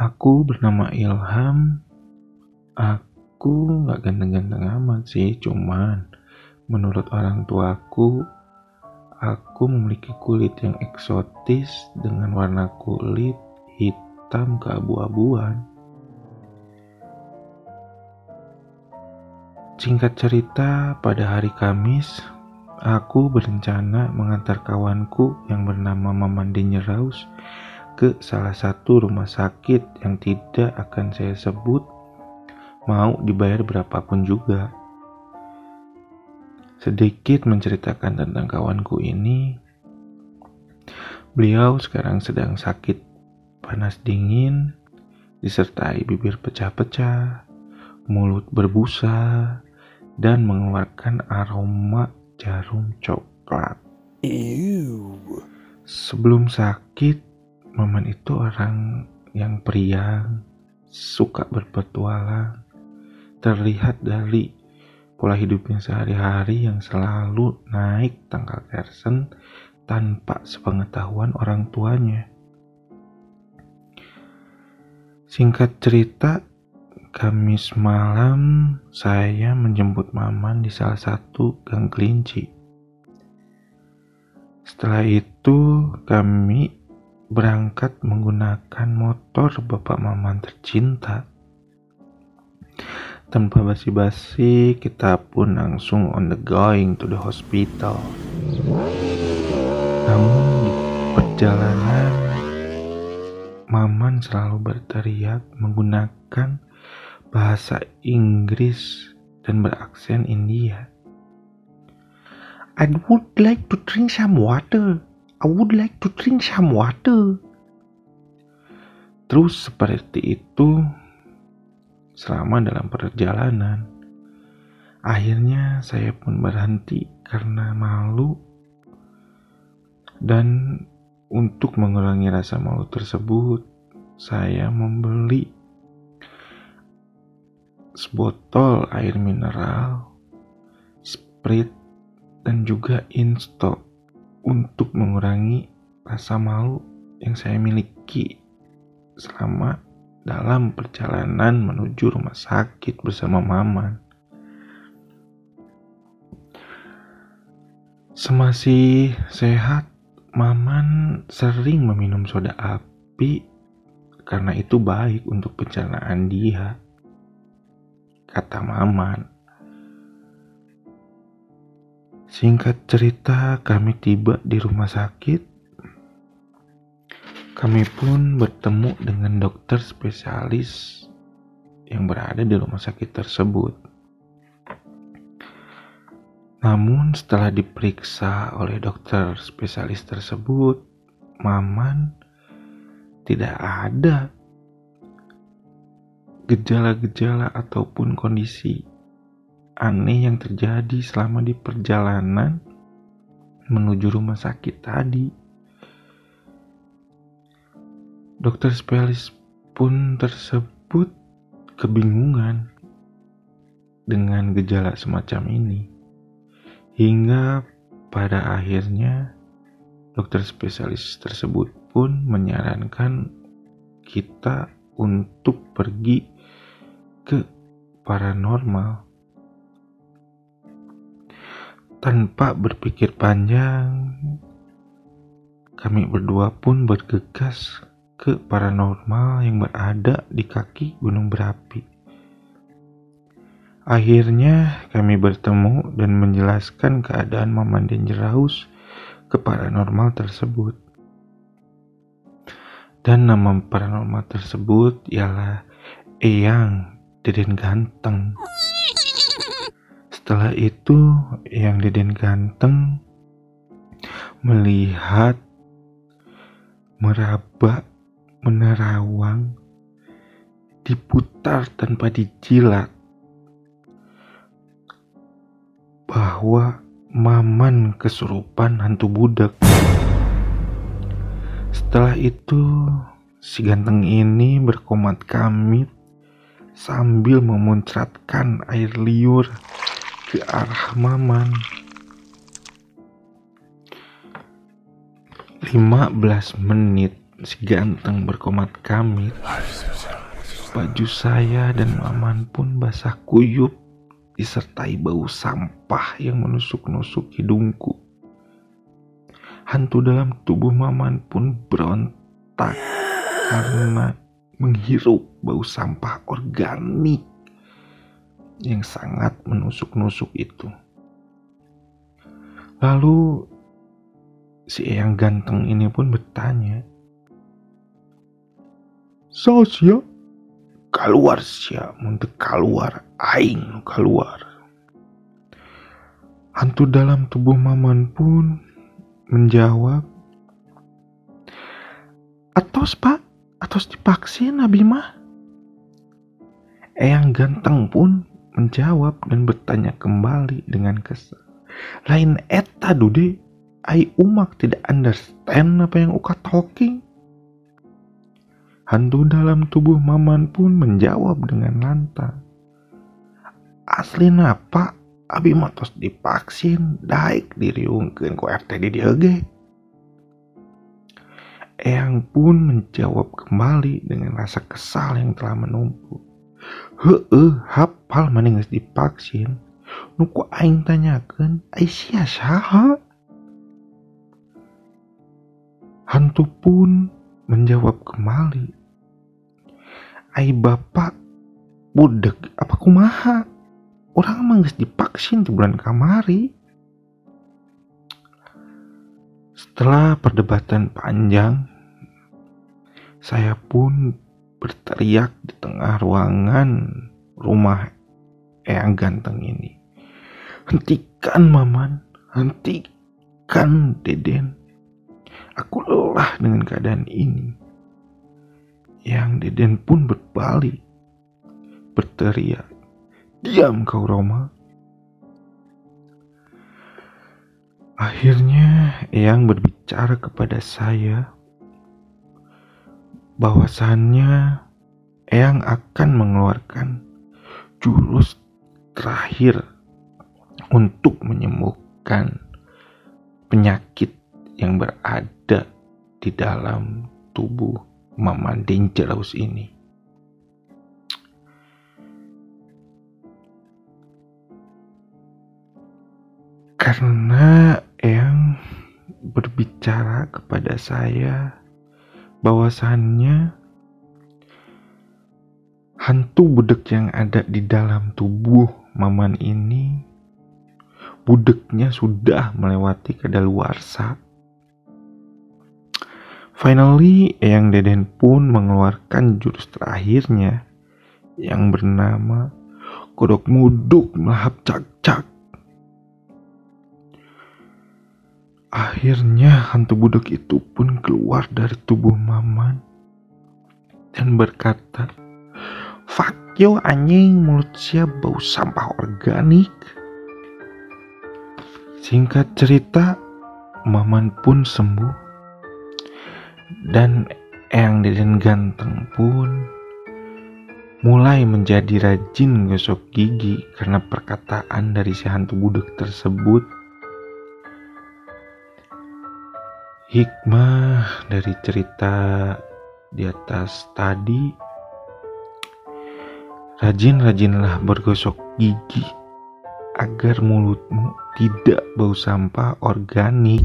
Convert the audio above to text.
Aku bernama Ilham. Aku nggak ganteng-ganteng amat sih, cuman menurut orang tuaku, aku memiliki kulit yang eksotis dengan warna kulit hitam keabu-abuan. Singkat cerita, pada hari Kamis, aku berencana mengantar kawanku yang bernama Maman Denyeraus ke salah satu rumah sakit yang tidak akan saya sebut mau dibayar berapapun juga. Sedikit menceritakan tentang kawanku ini, beliau sekarang sedang sakit panas dingin, disertai bibir pecah-pecah, mulut berbusa, dan mengeluarkan aroma jarum coklat. Ew. Sebelum sakit, Maman itu orang yang periang, suka berpetualang, terlihat dari pola hidupnya sehari-hari yang selalu naik tanggal kersen tanpa sepengetahuan orang tuanya. Singkat cerita, Kamis malam saya menjemput Maman di salah satu gang kelinci. Setelah itu kami berangkat menggunakan motor Bapak Maman tercinta. Tanpa basi-basi, kita pun langsung on the going to the hospital. Namun di perjalanan, Maman selalu berteriak menggunakan bahasa Inggris dan beraksen India. I would like to drink some water. I would like to drink some water. Terus seperti itu selama dalam perjalanan. Akhirnya saya pun berhenti karena malu dan untuk mengurangi rasa malu tersebut, saya membeli sebotol air mineral, sprit, dan juga instok untuk mengurangi rasa malu yang saya miliki selama dalam perjalanan menuju rumah sakit bersama Maman. Semasih sehat, Maman sering meminum soda api karena itu baik untuk pencernaan dia. Kata Maman. Singkat cerita, kami tiba di rumah sakit. Kami pun bertemu dengan dokter spesialis yang berada di rumah sakit tersebut. Namun, setelah diperiksa oleh dokter spesialis tersebut, Maman tidak ada gejala-gejala ataupun kondisi aneh yang terjadi selama di perjalanan menuju rumah sakit tadi. Dokter spesialis pun tersebut kebingungan dengan gejala semacam ini. Hingga pada akhirnya dokter spesialis tersebut pun menyarankan kita untuk pergi ke paranormal tanpa berpikir panjang, kami berdua pun bergegas ke paranormal yang berada di kaki gunung berapi. Akhirnya kami bertemu dan menjelaskan keadaan Maman Dangerous ke paranormal tersebut. Dan nama paranormal tersebut ialah Eyang Deden Ganteng. Setelah itu, yang Deden ganteng melihat meraba, menerawang, diputar tanpa dijilat, bahwa Maman kesurupan hantu budak. Setelah itu, si ganteng ini berkomat kamit sambil memuncratkan air liur ke arah Maman. 15 menit si ganteng berkomat kamit, baju saya dan Maman pun basah kuyup disertai bau sampah yang menusuk-nusuk hidungku. Hantu dalam tubuh Maman pun berontak karena menghirup bau sampah organik yang sangat menusuk-nusuk itu. Lalu si Eyang ganteng ini pun bertanya, Sasya, keluar sia untuk keluar aing keluar hantu dalam tubuh maman pun menjawab atos pak atos dipaksin nabi mah Eyang ganteng pun menjawab dan bertanya kembali dengan kesal lain eta dude ai umak tidak understand apa yang uka talking Hantu dalam tubuh Maman pun menjawab dengan lantang. Asli napa abi matos dipaksin daik diriungkeun ku RT di diege. Eyang pun menjawab kembali dengan rasa kesal yang telah menumpuk. Heeh, hafal maning geus dipaksin. Nuku aing tanyakeun, Aisyah saha? Hantu pun menjawab kembali ai bapak budek apa kumaha orang emang gak dipaksin di bulan kamari setelah perdebatan panjang saya pun berteriak di tengah ruangan rumah Eyang ganteng ini. Hentikan maman. Hentikan deden. Aku lelah dengan keadaan ini. Yang Deden pun berbalik, berteriak, Diam kau Roma. Akhirnya Eyang berbicara kepada saya bahwasannya Eyang akan mengeluarkan jurus terakhir untuk menyembuhkan penyakit yang berada di dalam tubuh Mama Dangerous ini. Karena yang berbicara kepada saya bahwasannya hantu budek yang ada di dalam tubuh Maman ini budeknya sudah melewati kedaluarsa Finally, Eyang Deden pun mengeluarkan jurus terakhirnya yang bernama Kodok Muduk Melahap Cak-Cak. Akhirnya hantu budok itu pun keluar dari tubuh Maman dan berkata, Fuck yo anjing mulut siap bau sampah organik. Singkat cerita, Maman pun sembuh dan Eyang Deden ganteng pun mulai menjadi rajin gosok gigi karena perkataan dari si hantu budek tersebut. Hikmah dari cerita di atas tadi, rajin-rajinlah bergosok gigi agar mulutmu tidak bau sampah organik.